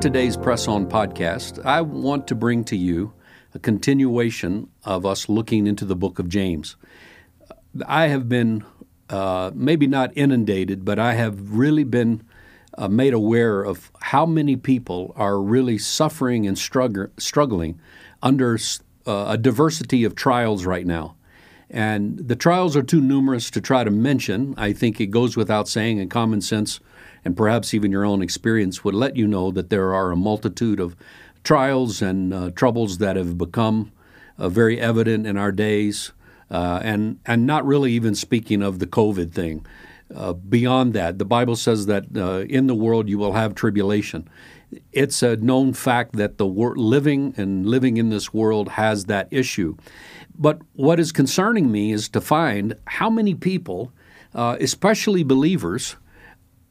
Today's Press On podcast, I want to bring to you a continuation of us looking into the book of James. I have been uh, maybe not inundated, but I have really been uh, made aware of how many people are really suffering and strugg- struggling under uh, a diversity of trials right now. And the trials are too numerous to try to mention. I think it goes without saying, and common sense and perhaps even your own experience would let you know that there are a multitude of trials and uh, troubles that have become uh, very evident in our days, uh, and and not really even speaking of the COVID thing. Uh, beyond that, the Bible says that uh, in the world you will have tribulation. It's a known fact that the wor- living and living in this world has that issue. But what is concerning me is to find how many people, uh, especially believers,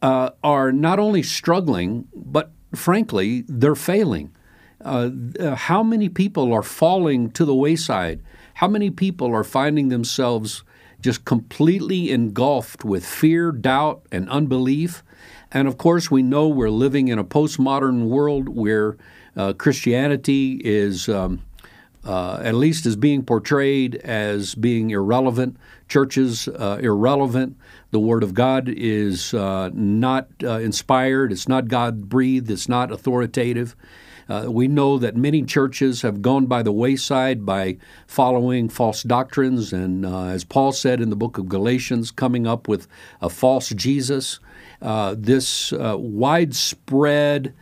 uh, are not only struggling, but frankly, they're failing. Uh, uh, how many people are falling to the wayside? How many people are finding themselves just completely engulfed with fear, doubt, and unbelief? And of course, we know we're living in a postmodern world where uh, Christianity is. Um, uh, at least is being portrayed as being irrelevant. Churches uh, irrelevant. The Word of God is uh, not uh, inspired. It's not God breathed. It's not authoritative. Uh, we know that many churches have gone by the wayside by following false doctrines, and uh, as Paul said in the book of Galatians, coming up with a false Jesus. this widespread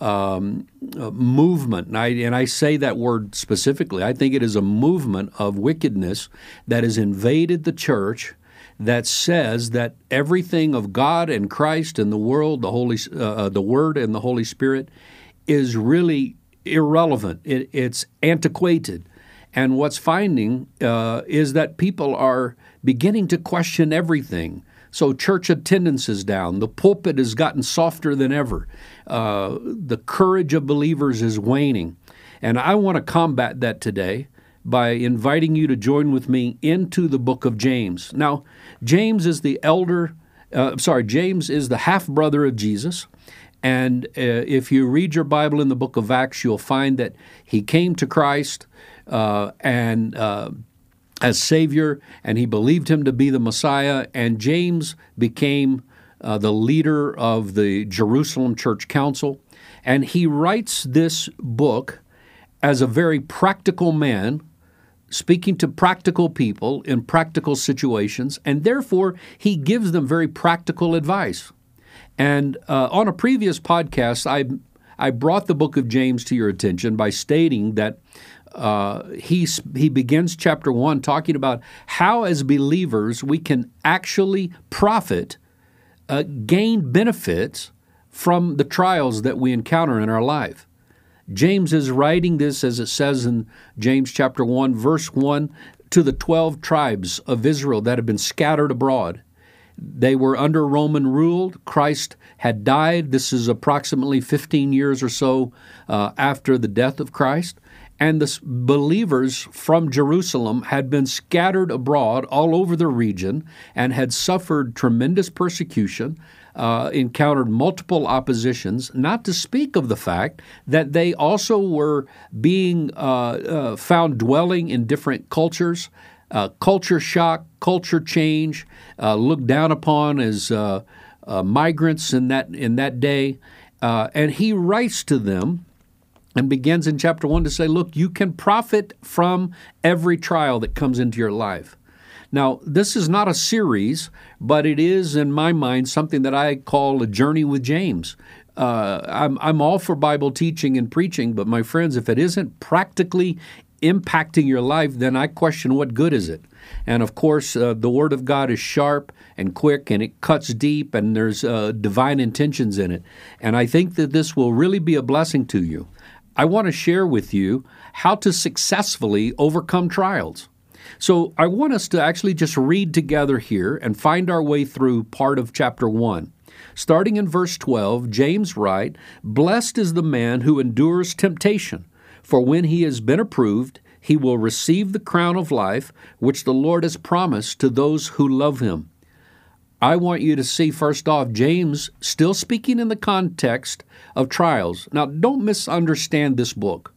um, movement, and I, and I say that word specifically. I think it is a movement of wickedness that has invaded the church that says that everything of God and Christ and the world, the Holy, uh, uh, the Word and the Holy Spirit, is really irrelevant. It, it's antiquated, and what's finding uh, is that people are beginning to question everything. So church attendance is down. The pulpit has gotten softer than ever. Uh, the courage of believers is waning. And I want to combat that today by inviting you to join with me into the book of James. Now, James is the elder, uh, sorry, James is the half brother of Jesus. And uh, if you read your Bible in the book of Acts, you'll find that he came to Christ uh, and uh, as Savior, and he believed him to be the Messiah. And James became uh, the leader of the Jerusalem Church Council. And he writes this book as a very practical man, speaking to practical people in practical situations, and therefore he gives them very practical advice. And uh, on a previous podcast, I I brought the book of James to your attention by stating that uh, he, he begins chapter one talking about how, as believers, we can actually profit, uh, gain benefits from the trials that we encounter in our life. James is writing this, as it says in James chapter 1, verse 1, to the 12 tribes of Israel that have been scattered abroad. They were under Roman rule. Christ had died. This is approximately 15 years or so uh, after the death of Christ and the believers from Jerusalem had been scattered abroad all over the region and had suffered tremendous persecution, uh, encountered multiple oppositions, not to speak of the fact that they also were being uh, uh, found dwelling in different cultures. Uh, culture shock, culture change, uh, looked down upon as uh, migrants in that in that day, and he writes to them and begins in chapter 1 to say, look, you can profit from every trial that comes into your life. Now, this is not a series, but it is, in my mind, something that I call a journey with James. Uh, I'm, I'm all for Bible teaching and preaching, but my friends, if it isn't practically impacting your life, then I question what good is it? And of course, uh, the Word of God is sharp and quick and it cuts deep and there's uh, divine intentions in it. And I think that this will really be a blessing to you. I want to share with you how to successfully overcome trials. So I want us to actually just read together here and find our way through part of chapter 1. Starting in verse 12, James writes, Blessed is the man who endures temptation, for when he has been approved, he will receive the crown of life which the Lord has promised to those who love him. I want you to see first off, James still speaking in the context of trials. Now, don't misunderstand this book.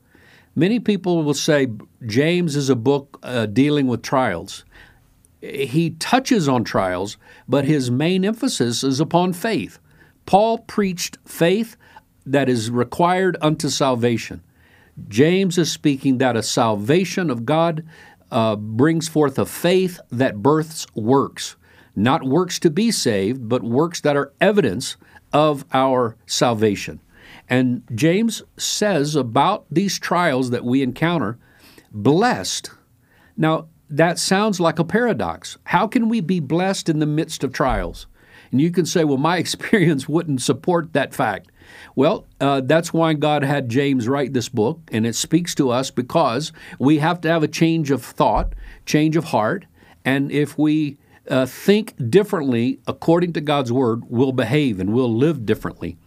Many people will say James is a book uh, dealing with trials. He touches on trials, but his main emphasis is upon faith. Paul preached faith that is required unto salvation. James is speaking that a salvation of God uh, brings forth a faith that births works, not works to be saved, but works that are evidence of our salvation. And James says about these trials that we encounter, blessed. Now, that sounds like a paradox. How can we be blessed in the midst of trials? And you can say, well, my experience wouldn't support that fact. Well, uh, that's why God had James write this book, and it speaks to us because we have to have a change of thought, change of heart, and if we uh, think differently according to God's word, we'll behave and we'll live differently.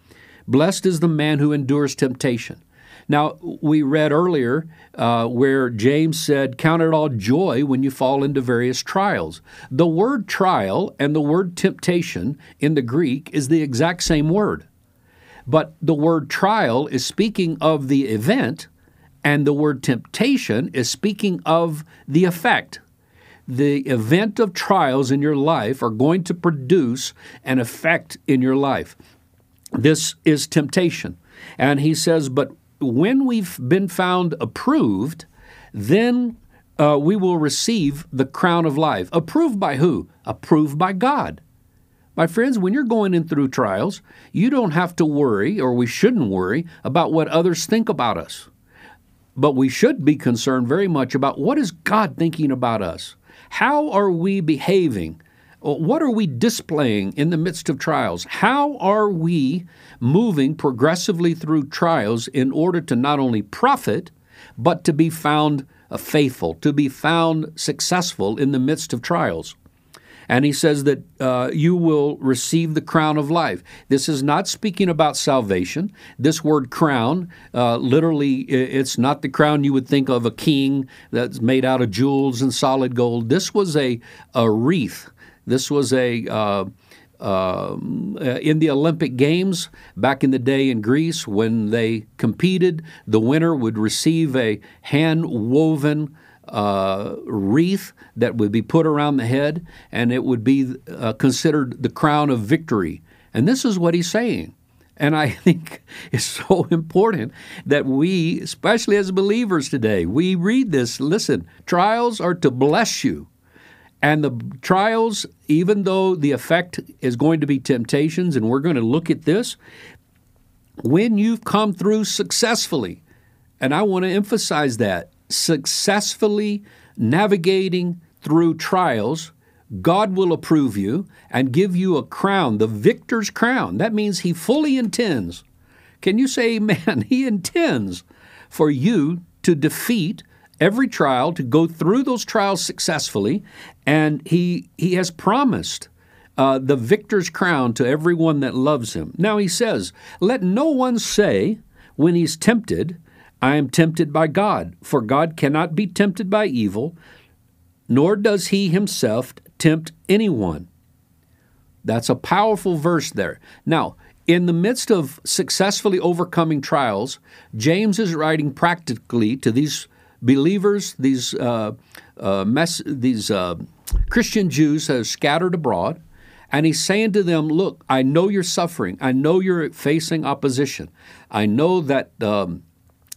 Blessed is the man who endures temptation. Now, we read earlier uh, where James said, Count it all joy when you fall into various trials. The word trial and the word temptation in the Greek is the exact same word. But the word trial is speaking of the event, and the word temptation is speaking of the effect. The event of trials in your life are going to produce an effect in your life. This is temptation. And he says, but when we've been found approved, then uh, we will receive the crown of life. Approved by who? Approved by God. My friends, when you're going in through trials, you don't have to worry, or we shouldn't worry, about what others think about us. But we should be concerned very much about what is God thinking about us? How are we behaving? What are we displaying in the midst of trials? How are we moving progressively through trials in order to not only profit, but to be found faithful, to be found successful in the midst of trials? And he says that uh, you will receive the crown of life. This is not speaking about salvation. This word crown, uh, literally, it's not the crown you would think of a king that's made out of jewels and solid gold. This was a, a wreath. This was a. Uh, um, uh, in the Olympic Games back in the day in Greece, when they competed, the winner would receive a hand woven uh, wreath that would be put around the head, and it would be uh, considered the crown of victory. And this is what he's saying. And I think it's so important that we, especially as believers today, we read this. Listen, trials are to bless you. And the trials, even though the effect is going to be temptations, and we're going to look at this, when you've come through successfully, and I want to emphasize that successfully navigating through trials, God will approve you and give you a crown, the victor's crown. That means He fully intends. Can you say amen? He intends for you to defeat every trial, to go through those trials successfully, and He, he has promised. Uh, the victor's crown to everyone that loves him. Now he says, Let no one say when he's tempted, I am tempted by God, for God cannot be tempted by evil, nor does he himself tempt anyone. That's a powerful verse there. Now, in the midst of successfully overcoming trials, James is writing practically to these believers, these uh, uh, mess, these uh, Christian Jews that are scattered abroad, and he's saying to them, "Look, I know you're suffering. I know you're facing opposition. I know that um,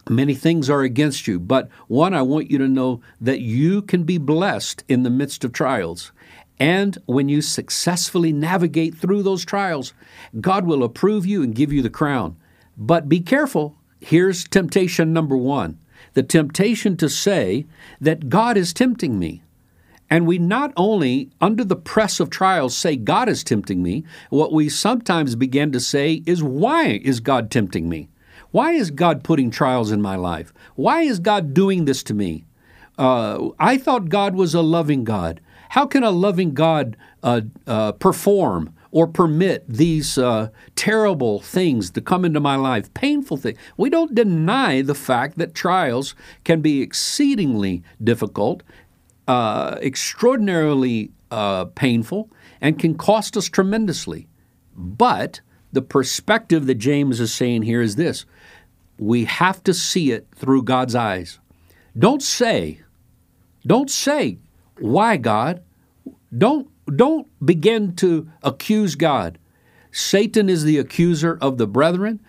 Many things are against you, but one, I want you to know that you can be blessed in the midst of trials. And when you successfully navigate through those trials, God will approve you and give you the crown. But be careful. Here's temptation number one the temptation to say that God is tempting me. And we not only, under the press of trials, say, God is tempting me, what we sometimes begin to say is, Why is God tempting me? Why is God putting trials in my life? Why is God doing this to me? Uh, I thought God was a loving God. How can a loving God uh, uh, perform or permit these uh, terrible things to come into my life, painful things? We don't deny the fact that trials can be exceedingly difficult, uh, extraordinarily uh, painful and can cost us tremendously. But the perspective that James is saying here is this we have to see it through God's eyes. Don't say, don't say, why God? Don't, don't begin to accuse God. Satan is the accuser of the brethren.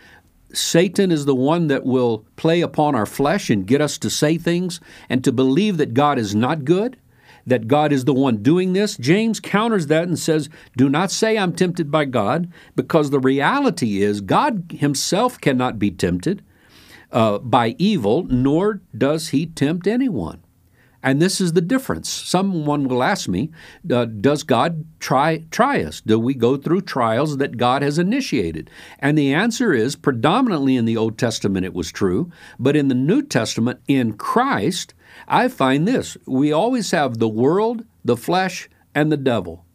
Satan is the one that will play upon our flesh and get us to say things and to believe that God is not good, that God is the one doing this. James counters that and says, Do not say I'm tempted by God, because the reality is God himself cannot be tempted uh, by evil, nor does he tempt anyone. And this is the difference. Someone will ask me, uh, does God try try us? Do we go through trials that God has initiated? And the answer is predominantly in the Old Testament it was true, but in the New Testament in Christ, I find this. We always have the world, the flesh, and the devil.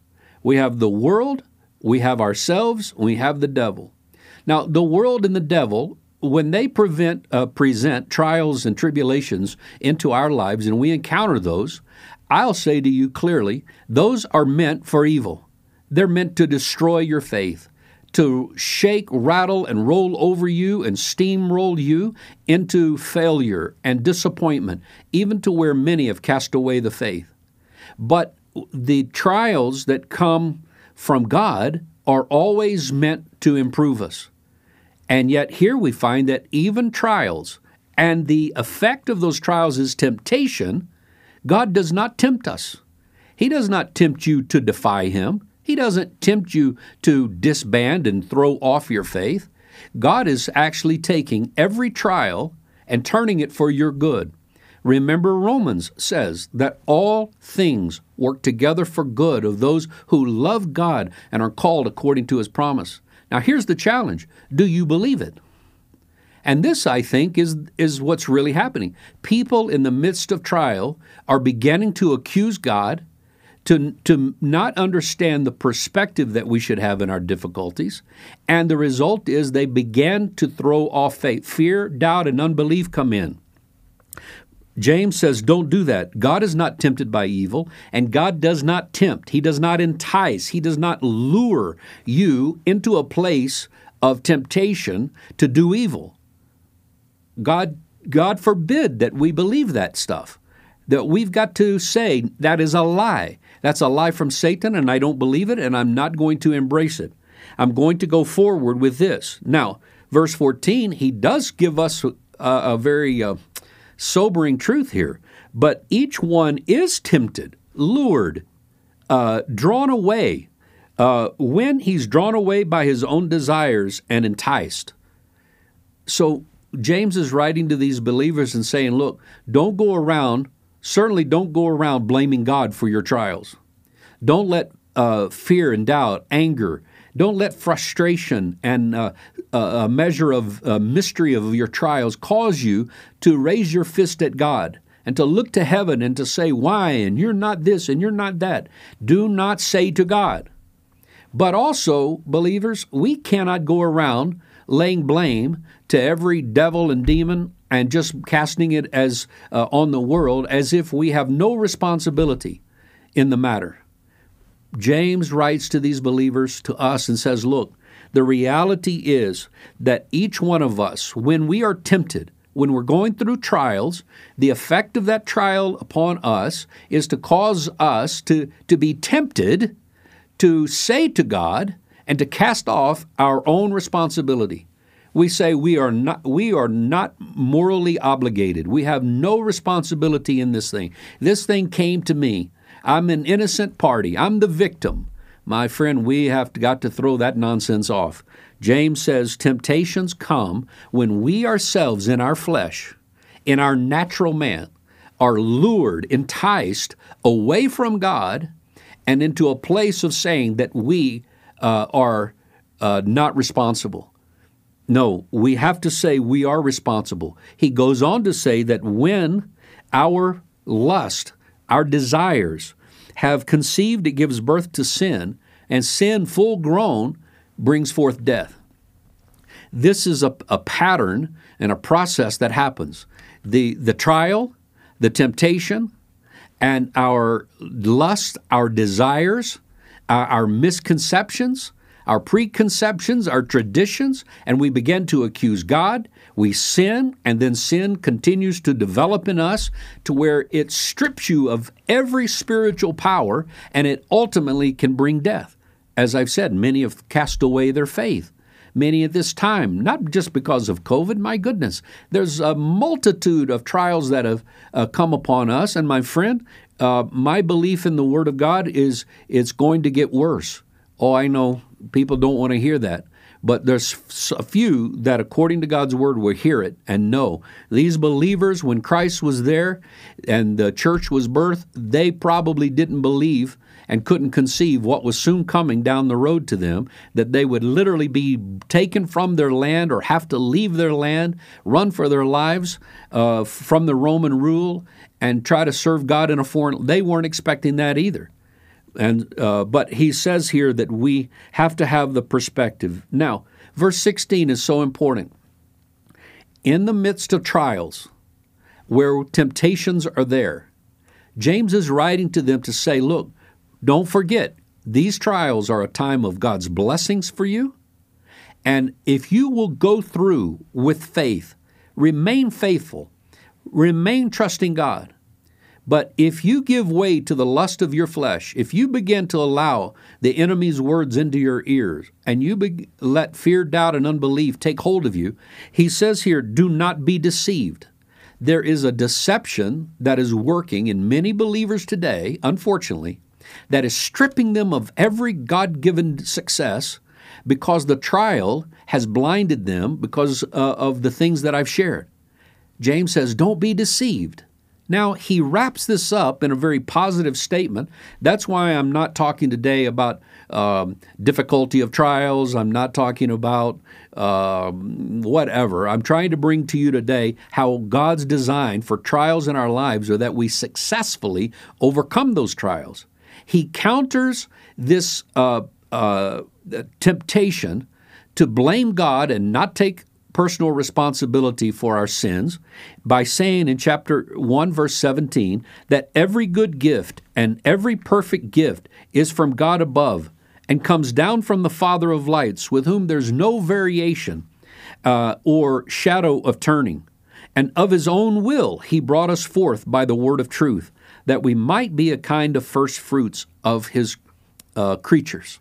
We have the world, we have ourselves, we have the devil. Now, the world and the devil when they prevent, uh, present trials and tribulations into our lives and we encounter those, I'll say to you clearly, those are meant for evil. They're meant to destroy your faith, to shake, rattle, and roll over you and steamroll you into failure and disappointment, even to where many have cast away the faith. But the trials that come from God are always meant to improve us. And yet, here we find that even trials and the effect of those trials is temptation, God does not tempt us. He does not tempt you to defy Him. He doesn't tempt you to disband and throw off your faith. God is actually taking every trial and turning it for your good. Remember, Romans says that all things work together for good of those who love God and are called according to His promise. Now, here's the challenge do you believe it? And this, I think, is, is what's really happening. People in the midst of trial are beginning to accuse God, to, to not understand the perspective that we should have in our difficulties. And the result is they begin to throw off faith. Fear, doubt, and unbelief come in. James says, don't do that. God is not tempted by evil, and God does not tempt. He does not entice. He does not lure you into a place of temptation to do evil. God, God forbid that we believe that stuff. That we've got to say that is a lie. That's a lie from Satan, and I don't believe it, and I'm not going to embrace it. I'm going to go forward with this. Now, verse 14, he does give us a, a very uh, sobering truth here. But each one is tempted, lured, uh, drawn away uh, when he's drawn away by his own desires and enticed. So James is writing to these believers and saying, look, don't go around, certainly don't go around blaming God for your trials. Don't let uh, fear and doubt, anger, don't let frustration and uh, a measure of uh, mystery of your trials cause you to raise your fist at God and to look to heaven and to say, Why? And you're not this and you're not that. Do not say to God. But also, believers, we cannot go around laying blame to every devil and demon and just casting it as uh, on the world as if we have no responsibility in the matter. James writes to these believers, to us, and says, Look, the reality is that each one of us, when we are tempted, when we're going through trials, the effect of that trial upon us is to cause us to, to be tempted to say to God and to cast off our own responsibility. We say we are not we are not morally obligated. We have no responsibility in this thing. This thing came to me. I'm an innocent party. I'm the victim. My friend, we have got to throw that nonsense off. James says temptations come when we ourselves in our flesh, in our natural man, are lured, enticed away from God and into a place of saying that we uh, are uh, not responsible. No, we have to say we are responsible. He goes on to say that when our lust, our desires, have conceived, it gives birth to sin, and sin, full grown, brings forth death. This is a, a pattern and a process that happens. The, the trial, the temptation, and our lust, our desires, our, our misconceptions, our preconceptions, our traditions, and we begin to accuse God. We sin, and then sin continues to develop in us to where it strips you of every spiritual power and it ultimately can bring death. As I've said, many have cast away their faith. Many at this time, not just because of COVID, my goodness, there's a multitude of trials that have uh, come upon us. And my friend, uh, my belief in the Word of God is it's going to get worse. Oh, I know people don't want to hear that. But there's a few that, according to God's word, will hear it and know. These believers, when Christ was there and the church was birthed, they probably didn't believe and couldn't conceive what was soon coming down the road to them, that they would literally be taken from their land or have to leave their land, run for their lives uh, from the Roman rule, and try to serve God in a foreign. They weren't expecting that either. And uh, but he says here that we have to have the perspective. Now, verse 16 is so important. In the midst of trials, where temptations are there, James is writing to them to say, look, don't forget, these trials are a time of God's blessings for you. And if you will go through with faith, remain faithful, remain trusting God, but if you give way to the lust of your flesh, if you begin to allow the enemy's words into your ears, and you be- let fear, doubt, and unbelief take hold of you, he says here, do not be deceived. There is a deception that is working in many believers today, unfortunately, that is stripping them of every God given success because the trial has blinded them because uh, of the things that I've shared. James says, Don't be deceived. Now, he wraps this up in a very positive statement. That's why I'm not talking today about um, difficulty of trials. I'm not talking about um, whatever. I'm trying to bring to you today how God's design for trials in our lives are that we successfully overcome those trials. He counters this uh, uh, temptation to blame God and not take personal responsibility for our sins by saying in chapter 1, verse 17, that every good gift and every perfect gift is from God above and comes down from the Father of lights, with whom there's no variation uh, or shadow of turning. And of his own will he brought us forth by the word of truth, that we might be a kind of first fruits of his uh, creatures.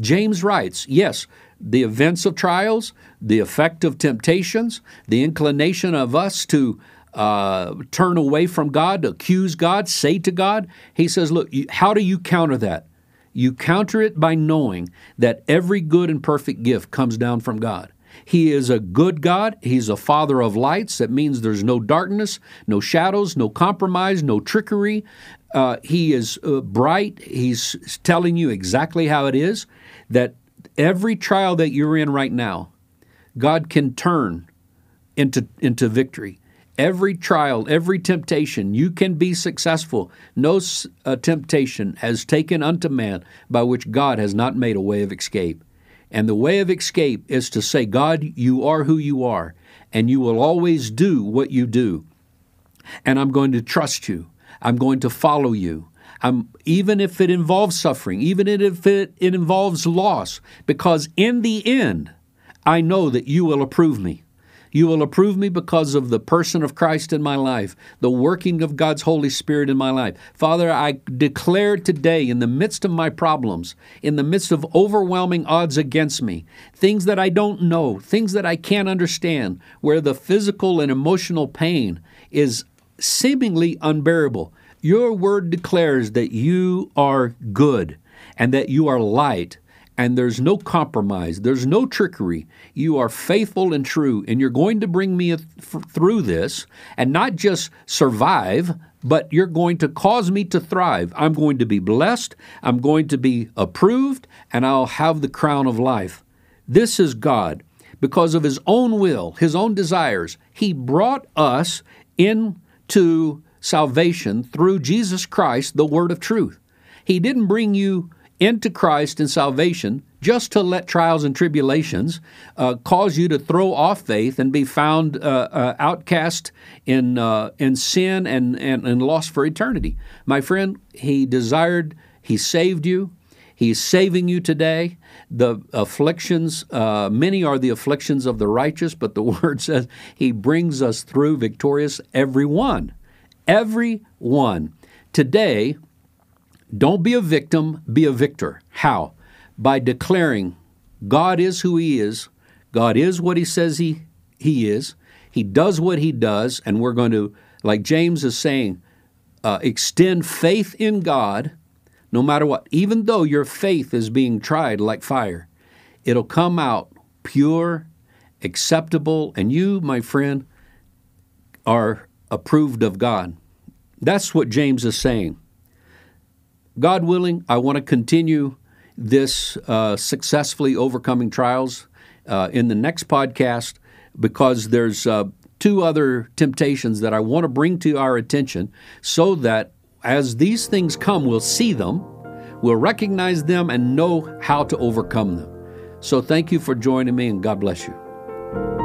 James writes, yes, the events of trials, the effect of temptations, the inclination of us to uh, turn away from God, to accuse God, say to God. He says, Look, how do you counter that? You counter it by knowing that every good and perfect gift comes down from God. He is a good God. He's a father of lights. That means there's no darkness, no shadows, no compromise, no trickery. Uh, he is uh, bright. He's telling you exactly how it is. That every trial that you're in right now, God can turn into, into victory. Every trial, every temptation, you can be successful. No uh, temptation has taken unto man by which God has not made a way of escape. And the way of escape is to say, God, you are who you are, and you will always do what you do. And I'm going to trust you. I'm going to follow you. I'm, even if it involves suffering, even if it, it involves loss, because in the end, I know that you will approve me. You will approve me because of the person of Christ in my life, the working of God's Holy Spirit in my life. Father, I declare today, in the midst of my problems, in the midst of overwhelming odds against me, things that I don't know, things that I can't understand, where the physical and emotional pain is seemingly unbearable. Your word declares that you are good and that you are light and there's no compromise, there's no trickery. You are faithful and true, and you're going to bring me through this and not just survive, but you're going to cause me to thrive. I'm going to be blessed, I'm going to be approved, and I'll have the crown of life. This is God. Because of His own will, His own desires, He brought us into salvation through Jesus Christ, the Word of truth. He didn't bring you into Christ and salvation just to let trials and tribulations uh, cause you to throw off faith and be found uh, uh, outcast in uh, in sin and, and and lost for eternity. My friend, He desired, He saved you. He's saving you today. The afflictions, uh, many are the afflictions of the righteous, but the word says He brings us through victorious every one. Every one. Today, don't be a victim, be a victor. How? By declaring God is who He is, God is what He says He, he is, He does what He does, and we're going to, like James is saying, uh, extend faith in God no matter what. Even though your faith is being tried like fire, it'll come out pure, acceptable, and you, my friend, are approved of God. That's what James is saying. God willing, I want to continue this uh, successfully overcoming trials uh, in the next podcast because there's uh, two other temptations that I want to bring to our attention so that as these things come, we'll see them, we'll recognize them, and know how to overcome them. So thank you for joining me, and God bless you.